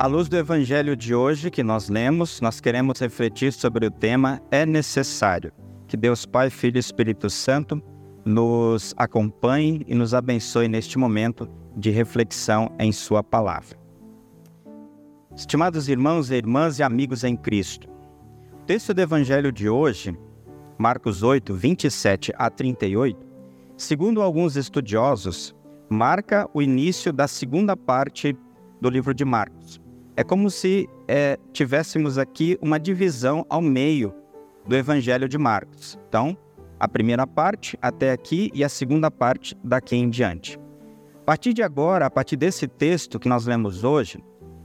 À luz do evangelho de hoje que nós lemos, nós queremos refletir sobre o tema É necessário. Que Deus Pai, Filho e Espírito Santo nos acompanhe e nos abençoe neste momento de reflexão em Sua palavra. Estimados irmãos e irmãs e amigos em Cristo, o texto do evangelho de hoje, Marcos 8, 27 a 38, segundo alguns estudiosos, marca o início da segunda parte do livro de Marcos. É como se é, tivéssemos aqui uma divisão ao meio do Evangelho de Marcos. Então, a primeira parte até aqui e a segunda parte daqui em diante. A partir de agora, a partir desse texto que nós lemos hoje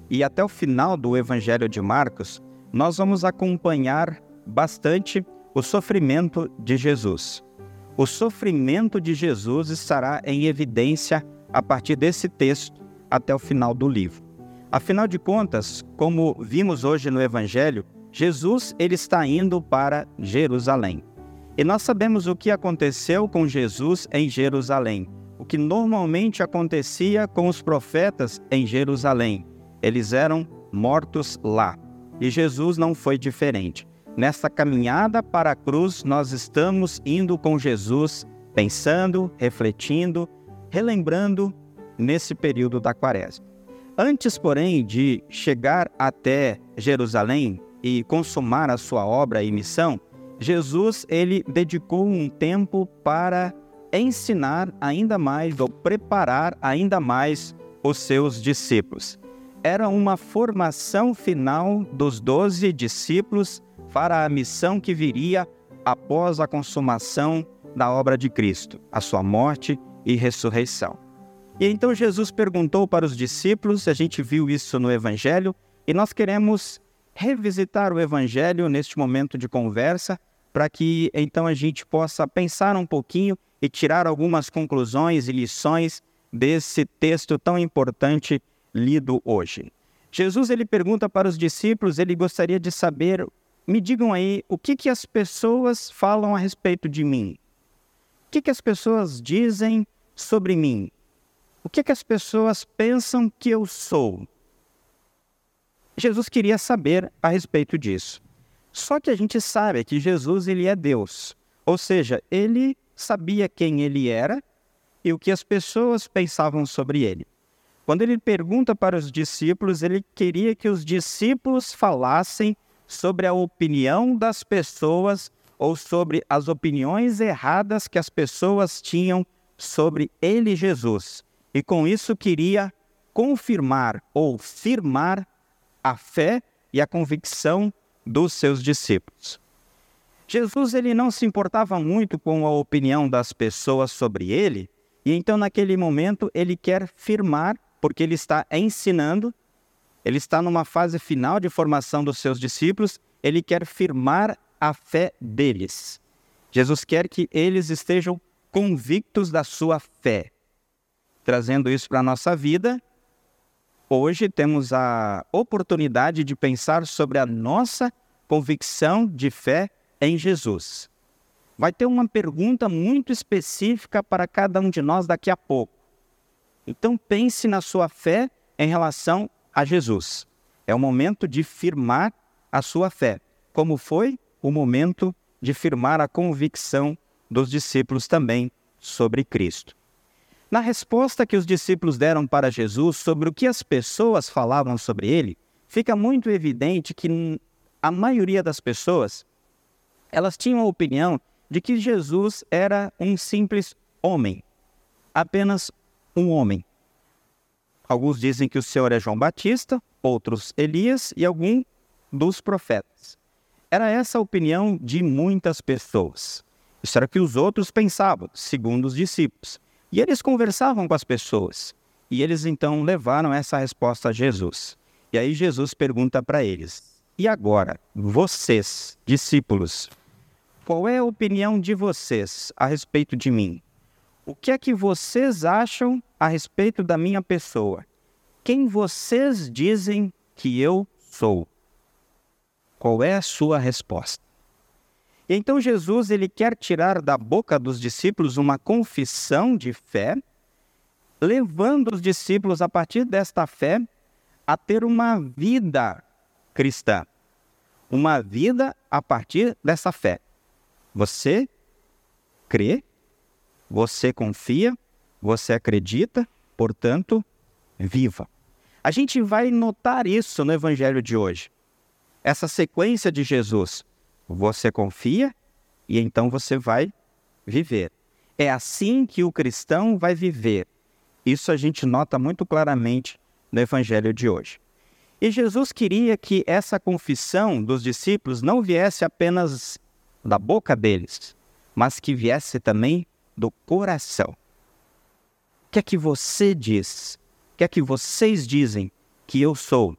e até o final do Evangelho de Marcos, nós vamos acompanhar bastante o sofrimento de Jesus. O sofrimento de Jesus estará em evidência a partir desse texto até o final do livro. Afinal de contas, como vimos hoje no Evangelho, Jesus ele está indo para Jerusalém. E nós sabemos o que aconteceu com Jesus em Jerusalém, o que normalmente acontecia com os profetas em Jerusalém. Eles eram mortos lá. E Jesus não foi diferente. Nessa caminhada para a cruz, nós estamos indo com Jesus, pensando, refletindo, relembrando nesse período da quaresma. Antes, porém, de chegar até Jerusalém e consumar a sua obra e missão, Jesus ele dedicou um tempo para ensinar ainda mais ou preparar ainda mais os seus discípulos. Era uma formação final dos doze discípulos para a missão que viria após a consumação da obra de Cristo, a sua morte e ressurreição. E então Jesus perguntou para os discípulos, a gente viu isso no Evangelho, e nós queremos revisitar o Evangelho neste momento de conversa, para que então a gente possa pensar um pouquinho e tirar algumas conclusões e lições desse texto tão importante lido hoje. Jesus ele pergunta para os discípulos, ele gostaria de saber, me digam aí, o que, que as pessoas falam a respeito de mim? O que, que as pessoas dizem sobre mim? O que, é que as pessoas pensam que eu sou? Jesus queria saber a respeito disso. Só que a gente sabe que Jesus ele é Deus, ou seja, ele sabia quem ele era e o que as pessoas pensavam sobre ele. Quando ele pergunta para os discípulos, ele queria que os discípulos falassem sobre a opinião das pessoas ou sobre as opiniões erradas que as pessoas tinham sobre ele, Jesus e com isso queria confirmar ou firmar a fé e a convicção dos seus discípulos. Jesus ele não se importava muito com a opinião das pessoas sobre ele, e então naquele momento ele quer firmar, porque ele está ensinando, ele está numa fase final de formação dos seus discípulos, ele quer firmar a fé deles. Jesus quer que eles estejam convictos da sua fé trazendo isso para a nossa vida, hoje temos a oportunidade de pensar sobre a nossa convicção de fé em Jesus. Vai ter uma pergunta muito específica para cada um de nós daqui a pouco. Então pense na sua fé em relação a Jesus. É o momento de firmar a sua fé, como foi o momento de firmar a convicção dos discípulos também sobre Cristo. Na resposta que os discípulos deram para Jesus sobre o que as pessoas falavam sobre ele, fica muito evidente que a maioria das pessoas elas tinham a opinião de que Jesus era um simples homem, apenas um homem. Alguns dizem que o Senhor é João Batista, outros Elias e algum dos profetas. Era essa a opinião de muitas pessoas. Isso era o que os outros pensavam, segundo os discípulos. E eles conversavam com as pessoas. E eles então levaram essa resposta a Jesus. E aí Jesus pergunta para eles: E agora, vocês, discípulos, qual é a opinião de vocês a respeito de mim? O que é que vocês acham a respeito da minha pessoa? Quem vocês dizem que eu sou? Qual é a sua resposta? E então Jesus ele quer tirar da boca dos discípulos uma confissão de fé, levando os discípulos a partir desta fé a ter uma vida cristã, uma vida a partir dessa fé. Você crê, você confia, você acredita, portanto, viva. A gente vai notar isso no evangelho de hoje. Essa sequência de Jesus. Você confia e então você vai viver. É assim que o cristão vai viver. Isso a gente nota muito claramente no evangelho de hoje. E Jesus queria que essa confissão dos discípulos não viesse apenas da boca deles, mas que viesse também do coração. O que é que você diz? O que é que vocês dizem que eu sou,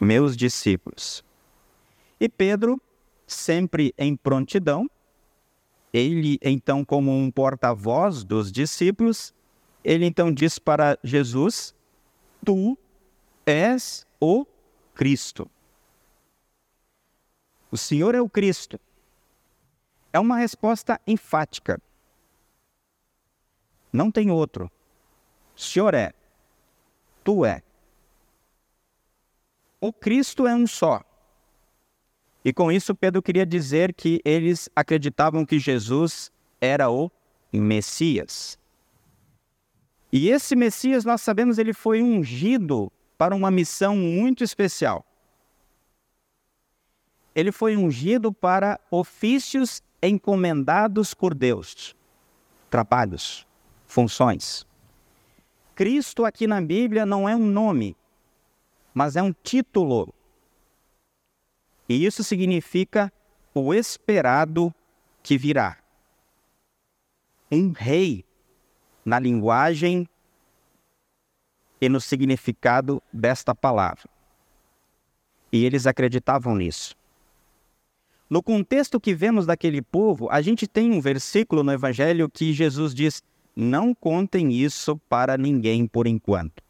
meus discípulos? E Pedro, sempre em prontidão, ele então, como um porta-voz dos discípulos, ele então diz para Jesus: Tu és o Cristo. O Senhor é o Cristo. É uma resposta enfática. Não tem outro. O Senhor é. Tu é. O Cristo é um só. E com isso, Pedro queria dizer que eles acreditavam que Jesus era o Messias. E esse Messias, nós sabemos, ele foi ungido para uma missão muito especial. Ele foi ungido para ofícios encomendados por Deus, trabalhos, funções. Cristo aqui na Bíblia não é um nome, mas é um título. E isso significa o esperado que virá. Um rei, na linguagem e no significado desta palavra. E eles acreditavam nisso. No contexto que vemos daquele povo, a gente tem um versículo no Evangelho que Jesus diz: Não contem isso para ninguém por enquanto.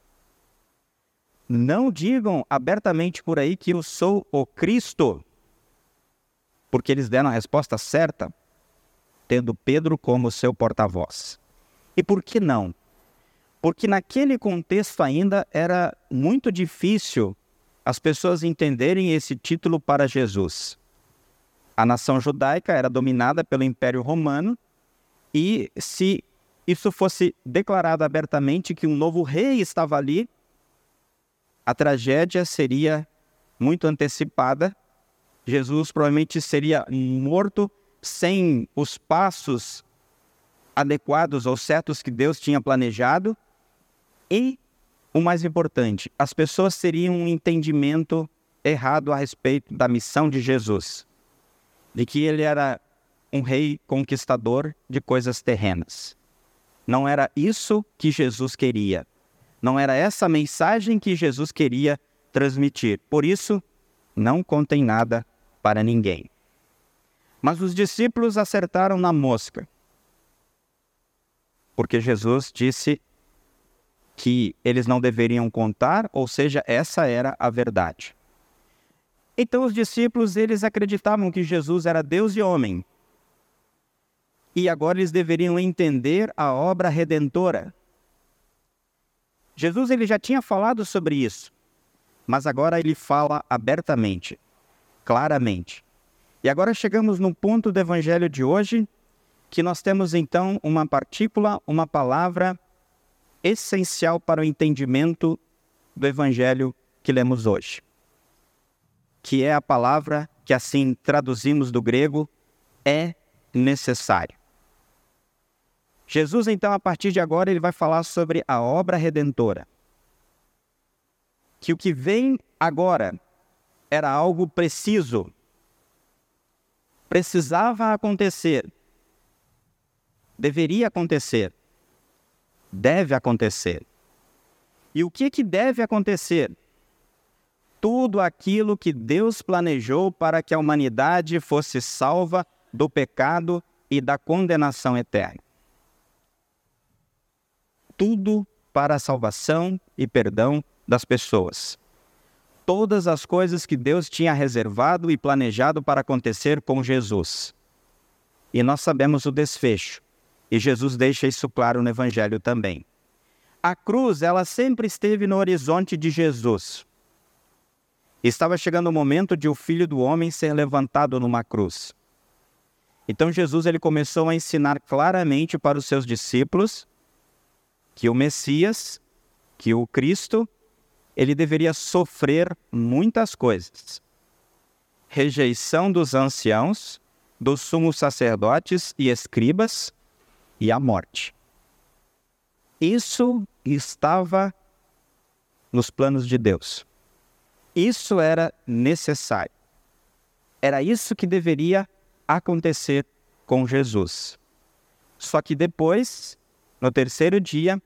Não digam abertamente por aí que eu sou o Cristo, porque eles deram a resposta certa, tendo Pedro como seu porta-voz. E por que não? Porque naquele contexto ainda era muito difícil as pessoas entenderem esse título para Jesus. A nação judaica era dominada pelo Império Romano e se isso fosse declarado abertamente que um novo rei estava ali, a tragédia seria muito antecipada. Jesus provavelmente seria morto sem os passos adequados ou certos que Deus tinha planejado. E, o mais importante, as pessoas teriam um entendimento errado a respeito da missão de Jesus de que ele era um rei conquistador de coisas terrenas. Não era isso que Jesus queria. Não era essa mensagem que Jesus queria transmitir. Por isso, não contem nada para ninguém. Mas os discípulos acertaram na mosca. Porque Jesus disse que eles não deveriam contar, ou seja, essa era a verdade. Então os discípulos, eles acreditavam que Jesus era Deus e homem. E agora eles deveriam entender a obra redentora. Jesus ele já tinha falado sobre isso, mas agora ele fala abertamente, claramente. E agora chegamos no ponto do evangelho de hoje, que nós temos então uma partícula, uma palavra essencial para o entendimento do evangelho que lemos hoje que é a palavra que assim traduzimos do grego, é necessário. Jesus, então, a partir de agora, ele vai falar sobre a obra redentora. Que o que vem agora era algo preciso, precisava acontecer, deveria acontecer, deve acontecer. E o que, que deve acontecer? tudo aquilo que Deus planejou para que a humanidade fosse salva do pecado e da condenação eterna. Tudo para a salvação e perdão das pessoas. Todas as coisas que Deus tinha reservado e planejado para acontecer com Jesus. E nós sabemos o desfecho. E Jesus deixa isso claro no Evangelho também. A cruz, ela sempre esteve no horizonte de Jesus Estava chegando o momento de o filho do homem ser levantado numa cruz. Então Jesus ele começou a ensinar claramente para os seus discípulos que o Messias, que o Cristo, ele deveria sofrer muitas coisas. Rejeição dos anciãos, dos sumos sacerdotes e escribas e a morte. Isso estava nos planos de Deus. Isso era necessário. Era isso que deveria acontecer com Jesus. Só que depois, no terceiro dia,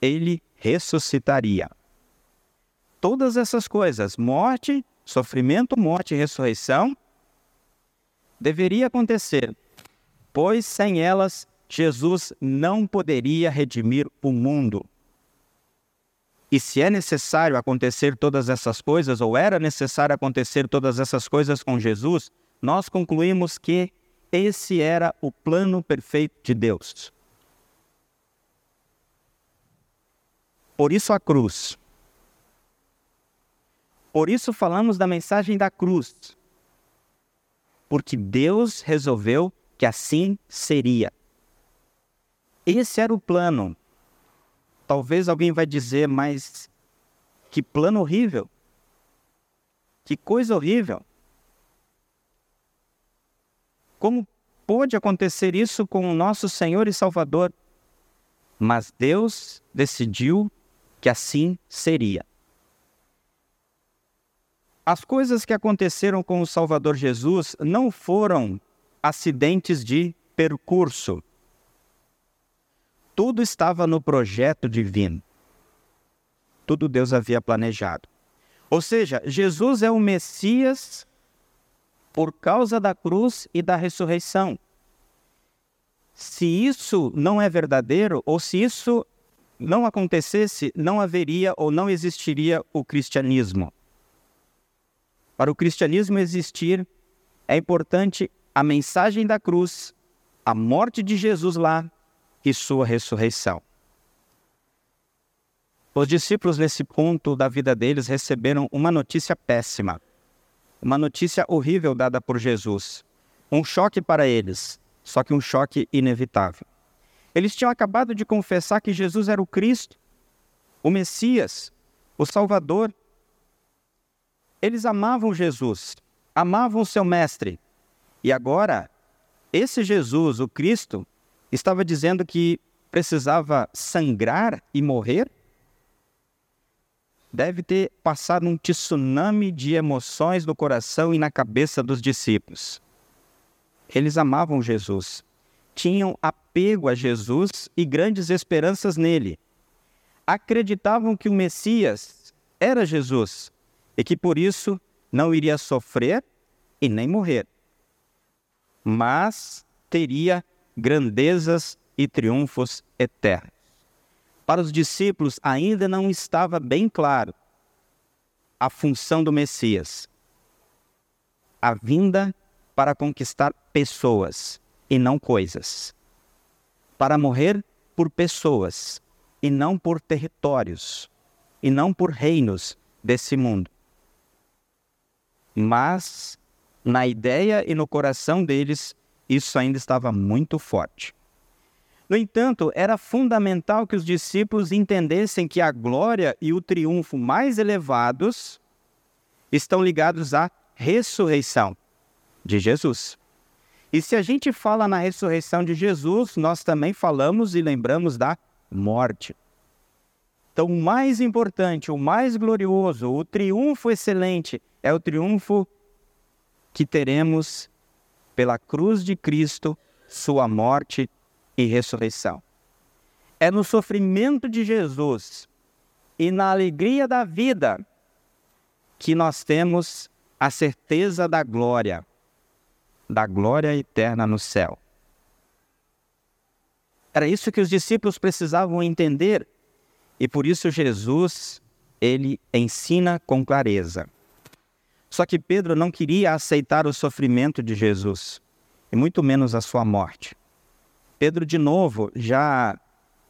ele ressuscitaria. Todas essas coisas, morte, sofrimento, morte e ressurreição, deveria acontecer, pois sem elas Jesus não poderia redimir o mundo. E se é necessário acontecer todas essas coisas, ou era necessário acontecer todas essas coisas com Jesus, nós concluímos que esse era o plano perfeito de Deus. Por isso a cruz. Por isso falamos da mensagem da cruz. Porque Deus resolveu que assim seria. Esse era o plano. Talvez alguém vai dizer, mas que plano horrível. Que coisa horrível. Como pôde acontecer isso com o nosso Senhor e Salvador? Mas Deus decidiu que assim seria. As coisas que aconteceram com o Salvador Jesus não foram acidentes de percurso. Tudo estava no projeto divino. Tudo Deus havia planejado. Ou seja, Jesus é o Messias por causa da cruz e da ressurreição. Se isso não é verdadeiro, ou se isso não acontecesse, não haveria ou não existiria o cristianismo. Para o cristianismo existir, é importante a mensagem da cruz, a morte de Jesus lá e sua ressurreição. Os discípulos, nesse ponto da vida deles, receberam uma notícia péssima uma notícia horrível dada por Jesus. Um choque para eles, só que um choque inevitável. Eles tinham acabado de confessar que Jesus era o Cristo, o Messias, o Salvador. Eles amavam Jesus, amavam seu Mestre. E agora, esse Jesus, o Cristo, estava dizendo que precisava sangrar e morrer? deve ter passado um tsunami de emoções no coração e na cabeça dos discípulos. Eles amavam Jesus, tinham apego a Jesus e grandes esperanças nele. Acreditavam que o Messias era Jesus e que por isso não iria sofrer e nem morrer, mas teria grandezas e triunfos eternos para os discípulos ainda não estava bem claro a função do Messias. A vinda para conquistar pessoas e não coisas. Para morrer por pessoas e não por territórios e não por reinos desse mundo. Mas na ideia e no coração deles, isso ainda estava muito forte. No entanto, era fundamental que os discípulos entendessem que a glória e o triunfo mais elevados estão ligados à ressurreição de Jesus. E se a gente fala na ressurreição de Jesus, nós também falamos e lembramos da morte. Então, o mais importante, o mais glorioso, o triunfo excelente é o triunfo que teremos pela cruz de Cristo, sua morte e ressurreição. É no sofrimento de Jesus e na alegria da vida que nós temos a certeza da glória, da glória eterna no céu. Era isso que os discípulos precisavam entender e por isso Jesus ele ensina com clareza. Só que Pedro não queria aceitar o sofrimento de Jesus, e muito menos a sua morte. Pedro, de novo, já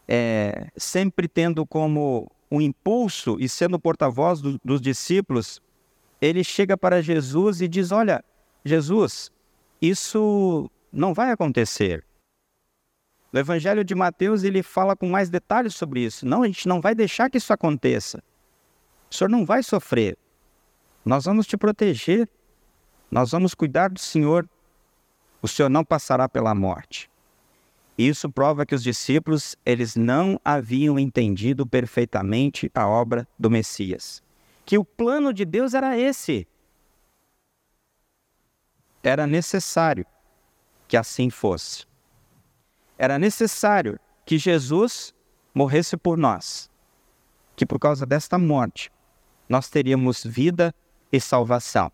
é, sempre tendo como um impulso e sendo porta-voz do, dos discípulos ele chega para Jesus e diz: Olha, Jesus, isso não vai acontecer. No Evangelho de Mateus, ele fala com mais detalhes sobre isso. Não, a gente não vai deixar que isso aconteça. O senhor não vai sofrer. Nós vamos te proteger. Nós vamos cuidar do senhor. O senhor não passará pela morte. Isso prova que os discípulos, eles não haviam entendido perfeitamente a obra do Messias. Que o plano de Deus era esse. Era necessário que assim fosse. Era necessário que Jesus morresse por nós. Que por causa desta morte nós teríamos vida e salvação.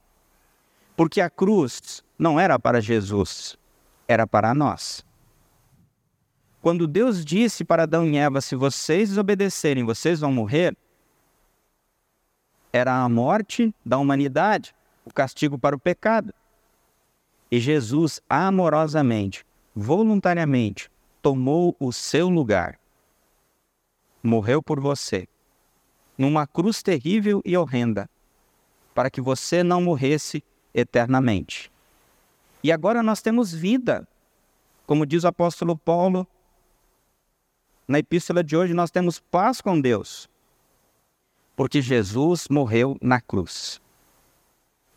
Porque a cruz não era para Jesus, era para nós. Quando Deus disse para Adão e Eva: Se vocês desobedecerem, vocês vão morrer, era a morte da humanidade, o castigo para o pecado. E Jesus, amorosamente, voluntariamente, tomou o seu lugar. Morreu por você, numa cruz terrível e horrenda, para que você não morresse eternamente. E agora nós temos vida. Como diz o apóstolo Paulo, na epístola de hoje nós temos paz com Deus, porque Jesus morreu na cruz.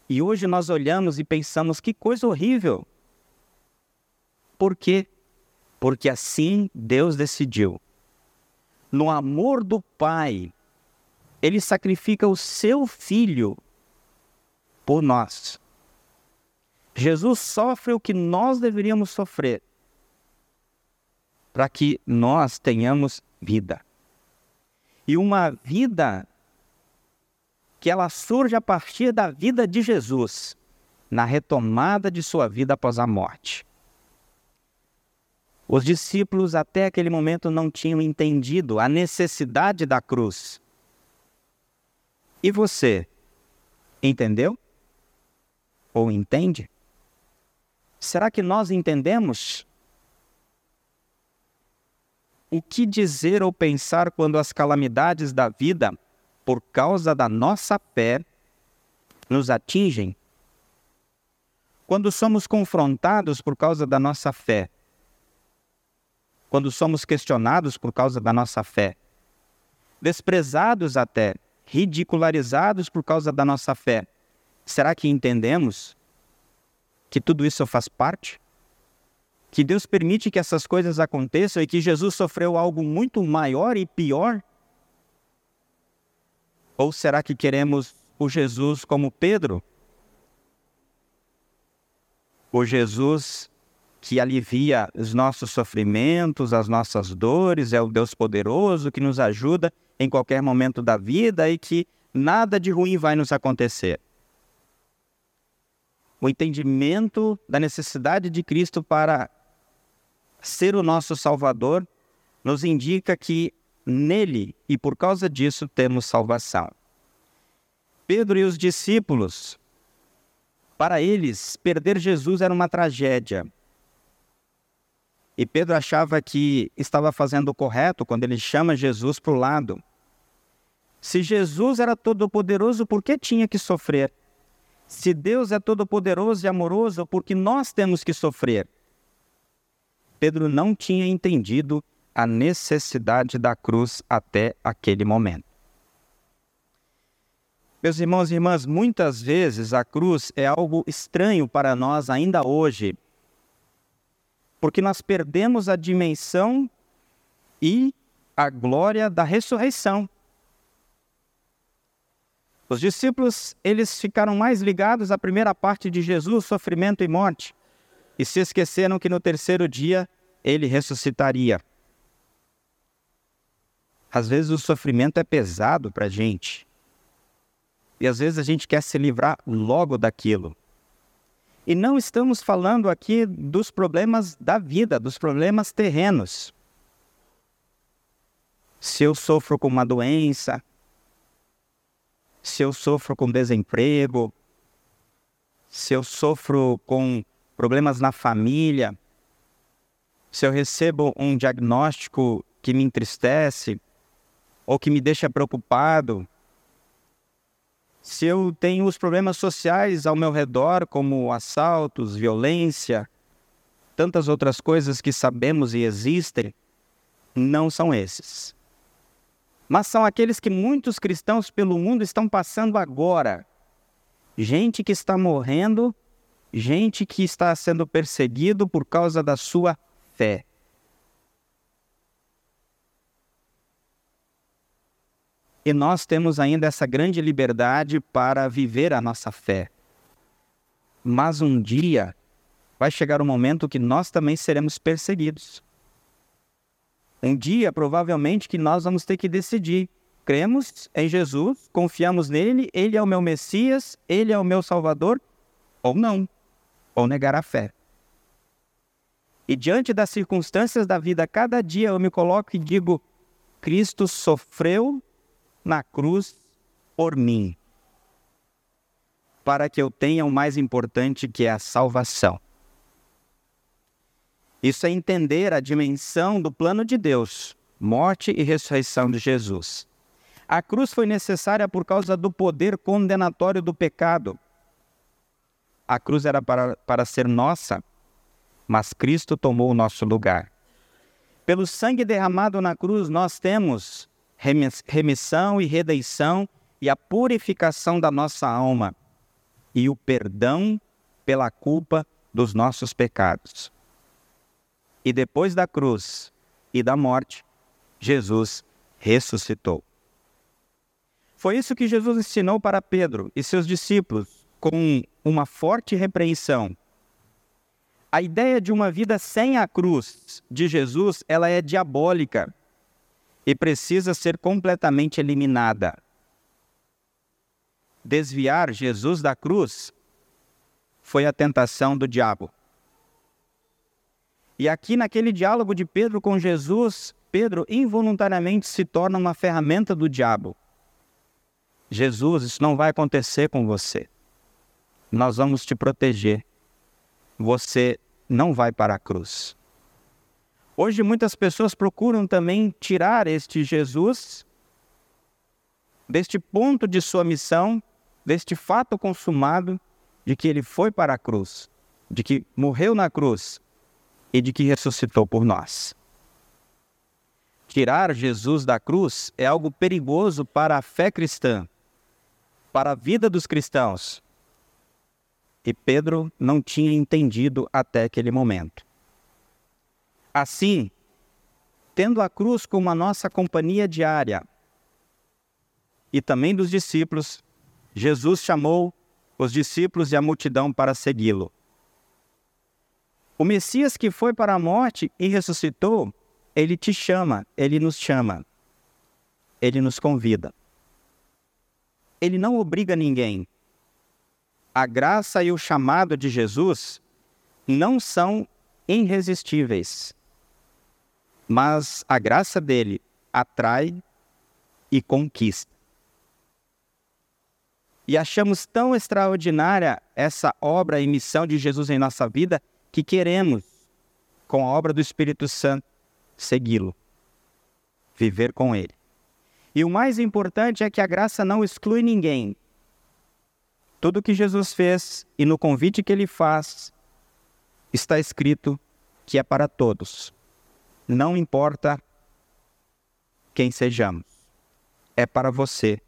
E hoje nós olhamos e pensamos que coisa horrível. Por quê? Porque assim Deus decidiu. No amor do Pai, ele sacrifica o seu filho por nós. Jesus sofre o que nós deveríamos sofrer para que nós tenhamos vida. E uma vida que ela surge a partir da vida de Jesus, na retomada de sua vida após a morte. Os discípulos até aquele momento não tinham entendido a necessidade da cruz. E você, entendeu? Ou entende? Será que nós entendemos o que dizer ou pensar quando as calamidades da vida, por causa da nossa fé, nos atingem? Quando somos confrontados por causa da nossa fé? Quando somos questionados por causa da nossa fé? Desprezados até, ridicularizados por causa da nossa fé? Será que entendemos que tudo isso faz parte? que Deus permite que essas coisas aconteçam e que Jesus sofreu algo muito maior e pior? Ou será que queremos o Jesus como Pedro? O Jesus que alivia os nossos sofrimentos, as nossas dores, é o Deus poderoso que nos ajuda em qualquer momento da vida e que nada de ruim vai nos acontecer. O entendimento da necessidade de Cristo para ser o nosso Salvador nos indica que nele e por causa disso temos salvação. Pedro e os discípulos, para eles, perder Jesus era uma tragédia. E Pedro achava que estava fazendo o correto quando ele chama Jesus para o lado. Se Jesus era todo-poderoso, por que tinha que sofrer? Se Deus é todo-poderoso e amoroso, por que nós temos que sofrer? Pedro não tinha entendido a necessidade da cruz até aquele momento. Meus irmãos e irmãs, muitas vezes a cruz é algo estranho para nós ainda hoje, porque nós perdemos a dimensão e a glória da ressurreição. Os discípulos, eles ficaram mais ligados à primeira parte de Jesus, sofrimento e morte e se esqueceram que no terceiro dia ele ressuscitaria. Às vezes o sofrimento é pesado para a gente. E às vezes a gente quer se livrar logo daquilo. E não estamos falando aqui dos problemas da vida, dos problemas terrenos. Se eu sofro com uma doença, se eu sofro com desemprego, se eu sofro com problemas na família, se eu recebo um diagnóstico que me entristece ou que me deixa preocupado, se eu tenho os problemas sociais ao meu redor, como assaltos, violência, tantas outras coisas que sabemos e existem, não são esses. Mas são aqueles que muitos cristãos pelo mundo estão passando agora. Gente que está morrendo, gente que está sendo perseguido por causa da sua fé. E nós temos ainda essa grande liberdade para viver a nossa fé. Mas um dia vai chegar o um momento que nós também seremos perseguidos. Um dia, provavelmente, que nós vamos ter que decidir. Cremos em Jesus, confiamos nele, ele é o meu Messias, ele é o meu Salvador, ou não, ou negar a fé. E diante das circunstâncias da vida, cada dia eu me coloco e digo: Cristo sofreu na cruz por mim, para que eu tenha o mais importante que é a salvação. Isso é entender a dimensão do plano de Deus, morte e ressurreição de Jesus. A cruz foi necessária por causa do poder condenatório do pecado. A cruz era para, para ser nossa, mas Cristo tomou o nosso lugar. Pelo sangue derramado na cruz, nós temos remissão e redenção e a purificação da nossa alma e o perdão pela culpa dos nossos pecados. E depois da cruz e da morte, Jesus ressuscitou. Foi isso que Jesus ensinou para Pedro e seus discípulos com uma forte repreensão. A ideia de uma vida sem a cruz de Jesus, ela é diabólica e precisa ser completamente eliminada. Desviar Jesus da cruz foi a tentação do diabo. E aqui naquele diálogo de Pedro com Jesus, Pedro involuntariamente se torna uma ferramenta do diabo. Jesus, isso não vai acontecer com você. Nós vamos te proteger. Você não vai para a cruz. Hoje muitas pessoas procuram também tirar este Jesus deste ponto de sua missão, deste fato consumado de que ele foi para a cruz, de que morreu na cruz e de que ressuscitou por nós. Tirar Jesus da cruz é algo perigoso para a fé cristã, para a vida dos cristãos. E Pedro não tinha entendido até aquele momento. Assim, tendo a cruz como a nossa companhia diária e também dos discípulos, Jesus chamou os discípulos e a multidão para segui-lo. O Messias que foi para a morte e ressuscitou, ele te chama, ele nos chama, ele nos convida. Ele não obriga ninguém. A graça e o chamado de Jesus não são irresistíveis mas a graça dele atrai e conquista. E achamos tão extraordinária essa obra e missão de Jesus em nossa vida que queremos, com a obra do Espírito Santo, segui-lo, viver com ele. E o mais importante é que a graça não exclui ninguém. Tudo que Jesus fez e no convite que ele faz está escrito que é para todos não importa quem sejamos, é para você,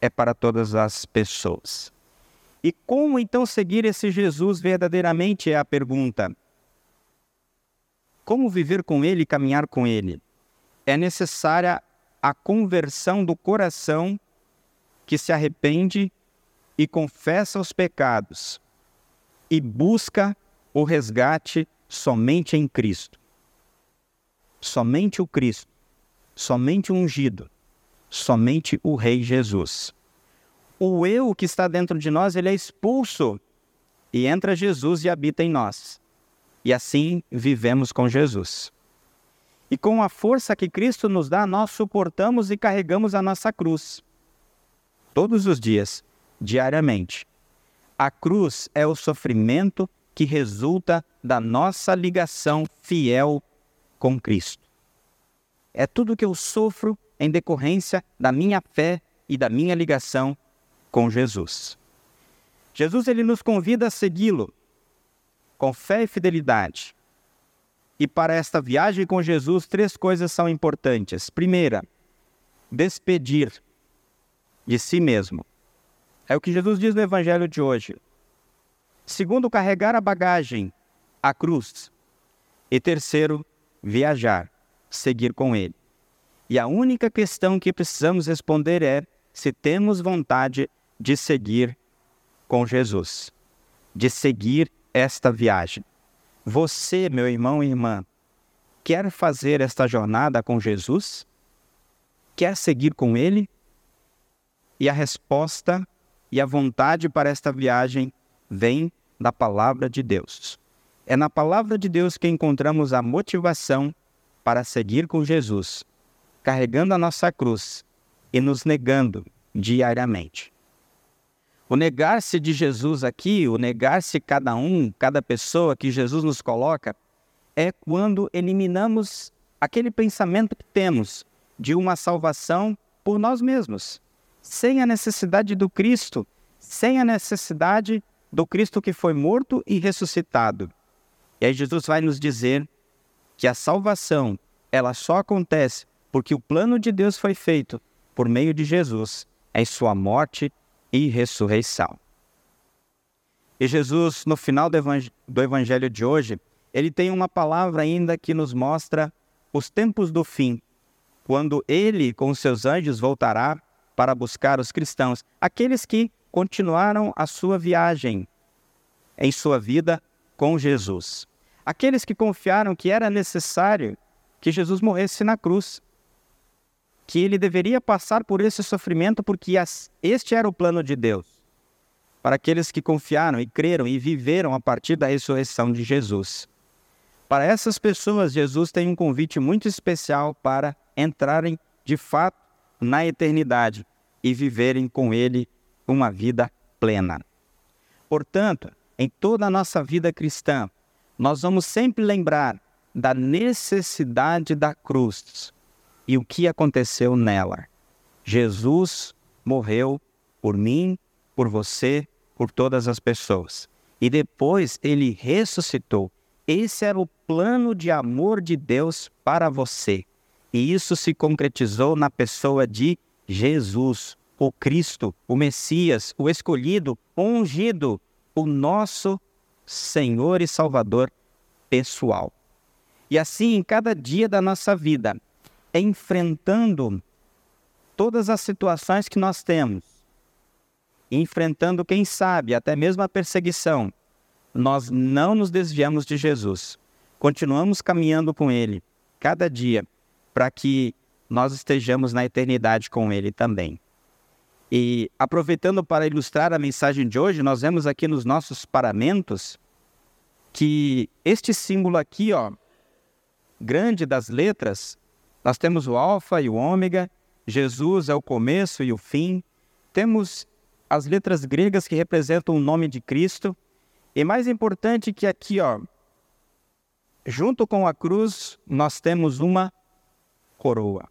é para todas as pessoas. E como então seguir esse Jesus verdadeiramente é a pergunta. Como viver com Ele e caminhar com Ele? É necessária a conversão do coração que se arrepende e confessa os pecados e busca o resgate somente em Cristo somente o Cristo, somente o ungido, somente o Rei Jesus. O eu que está dentro de nós, ele é expulso e entra Jesus e habita em nós. E assim vivemos com Jesus. E com a força que Cristo nos dá, nós suportamos e carregamos a nossa cruz. Todos os dias, diariamente. A cruz é o sofrimento que resulta da nossa ligação fiel com Cristo. É tudo que eu sofro em decorrência da minha fé e da minha ligação com Jesus. Jesus ele nos convida a segui-lo com fé e fidelidade. E para esta viagem com Jesus, três coisas são importantes. Primeira, despedir de si mesmo. É o que Jesus diz no Evangelho de hoje. Segundo, carregar a bagagem, a cruz. E terceiro, viajar, seguir com Ele. E a única questão que precisamos responder é se temos vontade de seguir com Jesus, de seguir esta viagem. Você, meu irmão e irmã, quer fazer esta jornada com Jesus? Quer seguir com Ele? E a resposta e a vontade para esta viagem vem da palavra de Deus. É na palavra de Deus que encontramos a motivação para seguir com Jesus, carregando a nossa cruz e nos negando diariamente. O negar-se de Jesus aqui, o negar-se cada um, cada pessoa que Jesus nos coloca, é quando eliminamos aquele pensamento que temos de uma salvação por nós mesmos, sem a necessidade do Cristo, sem a necessidade do Cristo que foi morto e ressuscitado. E aí Jesus vai nos dizer que a salvação, ela só acontece porque o plano de Deus foi feito por meio de Jesus em sua morte e ressurreição. E Jesus, no final do evangelho de hoje, ele tem uma palavra ainda que nos mostra os tempos do fim, quando ele, com seus anjos, voltará para buscar os cristãos, aqueles que continuaram a sua viagem em sua vida com Jesus. Aqueles que confiaram que era necessário que Jesus morresse na cruz que ele deveria passar por esse sofrimento porque este era o plano de Deus. Para aqueles que confiaram e creram e viveram a partir da ressurreição de Jesus. Para essas pessoas, Jesus tem um convite muito especial para entrarem de fato na eternidade e viverem com Ele uma vida plena. Portanto, em toda a nossa vida cristã, nós vamos sempre lembrar da necessidade da cruz, e o que aconteceu nela. Jesus morreu por mim, por você, por todas as pessoas. E depois ele ressuscitou. Esse era o plano de amor de Deus para você. E isso se concretizou na pessoa de Jesus, o Cristo, o Messias, o escolhido, o ungido, o nosso Senhor e Salvador pessoal. E assim, em cada dia da nossa vida, enfrentando todas as situações que nós temos, enfrentando, quem sabe, até mesmo a perseguição, nós não nos desviamos de Jesus. Continuamos caminhando com Ele cada dia para que nós estejamos na eternidade com Ele também. E aproveitando para ilustrar a mensagem de hoje, nós vemos aqui nos nossos paramentos que este símbolo aqui, ó, grande das letras, nós temos o Alfa e o Ômega, Jesus é o começo e o fim. Temos as letras gregas que representam o nome de Cristo. E mais importante que aqui, ó, junto com a cruz, nós temos uma coroa.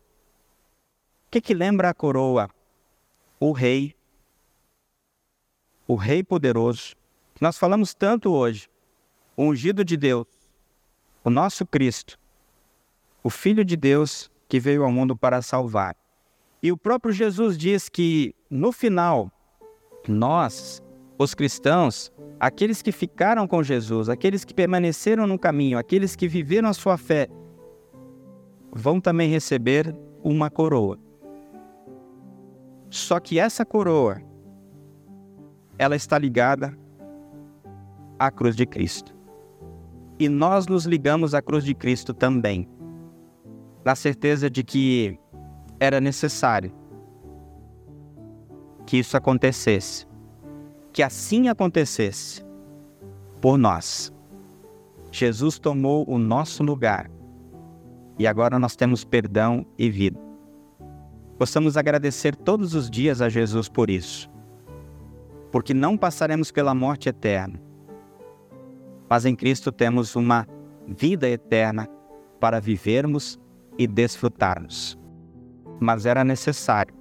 O que, que lembra a coroa? O rei. O rei poderoso. Nós falamos tanto hoje. O ungido de Deus. O nosso Cristo o Filho de Deus que veio ao mundo para salvar. E o próprio Jesus diz que no final, nós, os cristãos, aqueles que ficaram com Jesus, aqueles que permaneceram no caminho, aqueles que viveram a sua fé, vão também receber uma coroa. Só que essa coroa, ela está ligada à cruz de Cristo. E nós nos ligamos à cruz de Cristo também na certeza de que era necessário que isso acontecesse, que assim acontecesse por nós. Jesus tomou o nosso lugar e agora nós temos perdão e vida. Possamos agradecer todos os dias a Jesus por isso, porque não passaremos pela morte eterna, mas em Cristo temos uma vida eterna para vivermos e desfrutarmos. Mas era necessário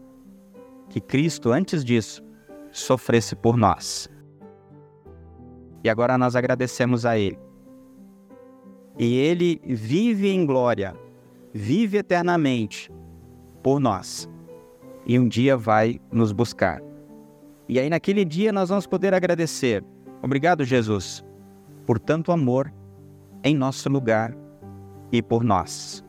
que Cristo, antes disso, sofresse por nós. E agora nós agradecemos a Ele. E Ele vive em glória, vive eternamente por nós. E um dia vai nos buscar. E aí, naquele dia, nós vamos poder agradecer. Obrigado, Jesus, por tanto amor em nosso lugar e por nós.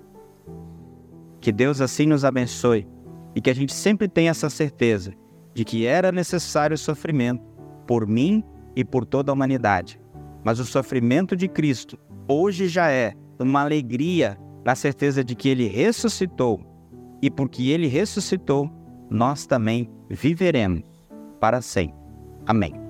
Que Deus assim nos abençoe e que a gente sempre tenha essa certeza de que era necessário sofrimento por mim e por toda a humanidade. Mas o sofrimento de Cristo hoje já é uma alegria na certeza de que ele ressuscitou. E porque ele ressuscitou, nós também viveremos para sempre. Amém.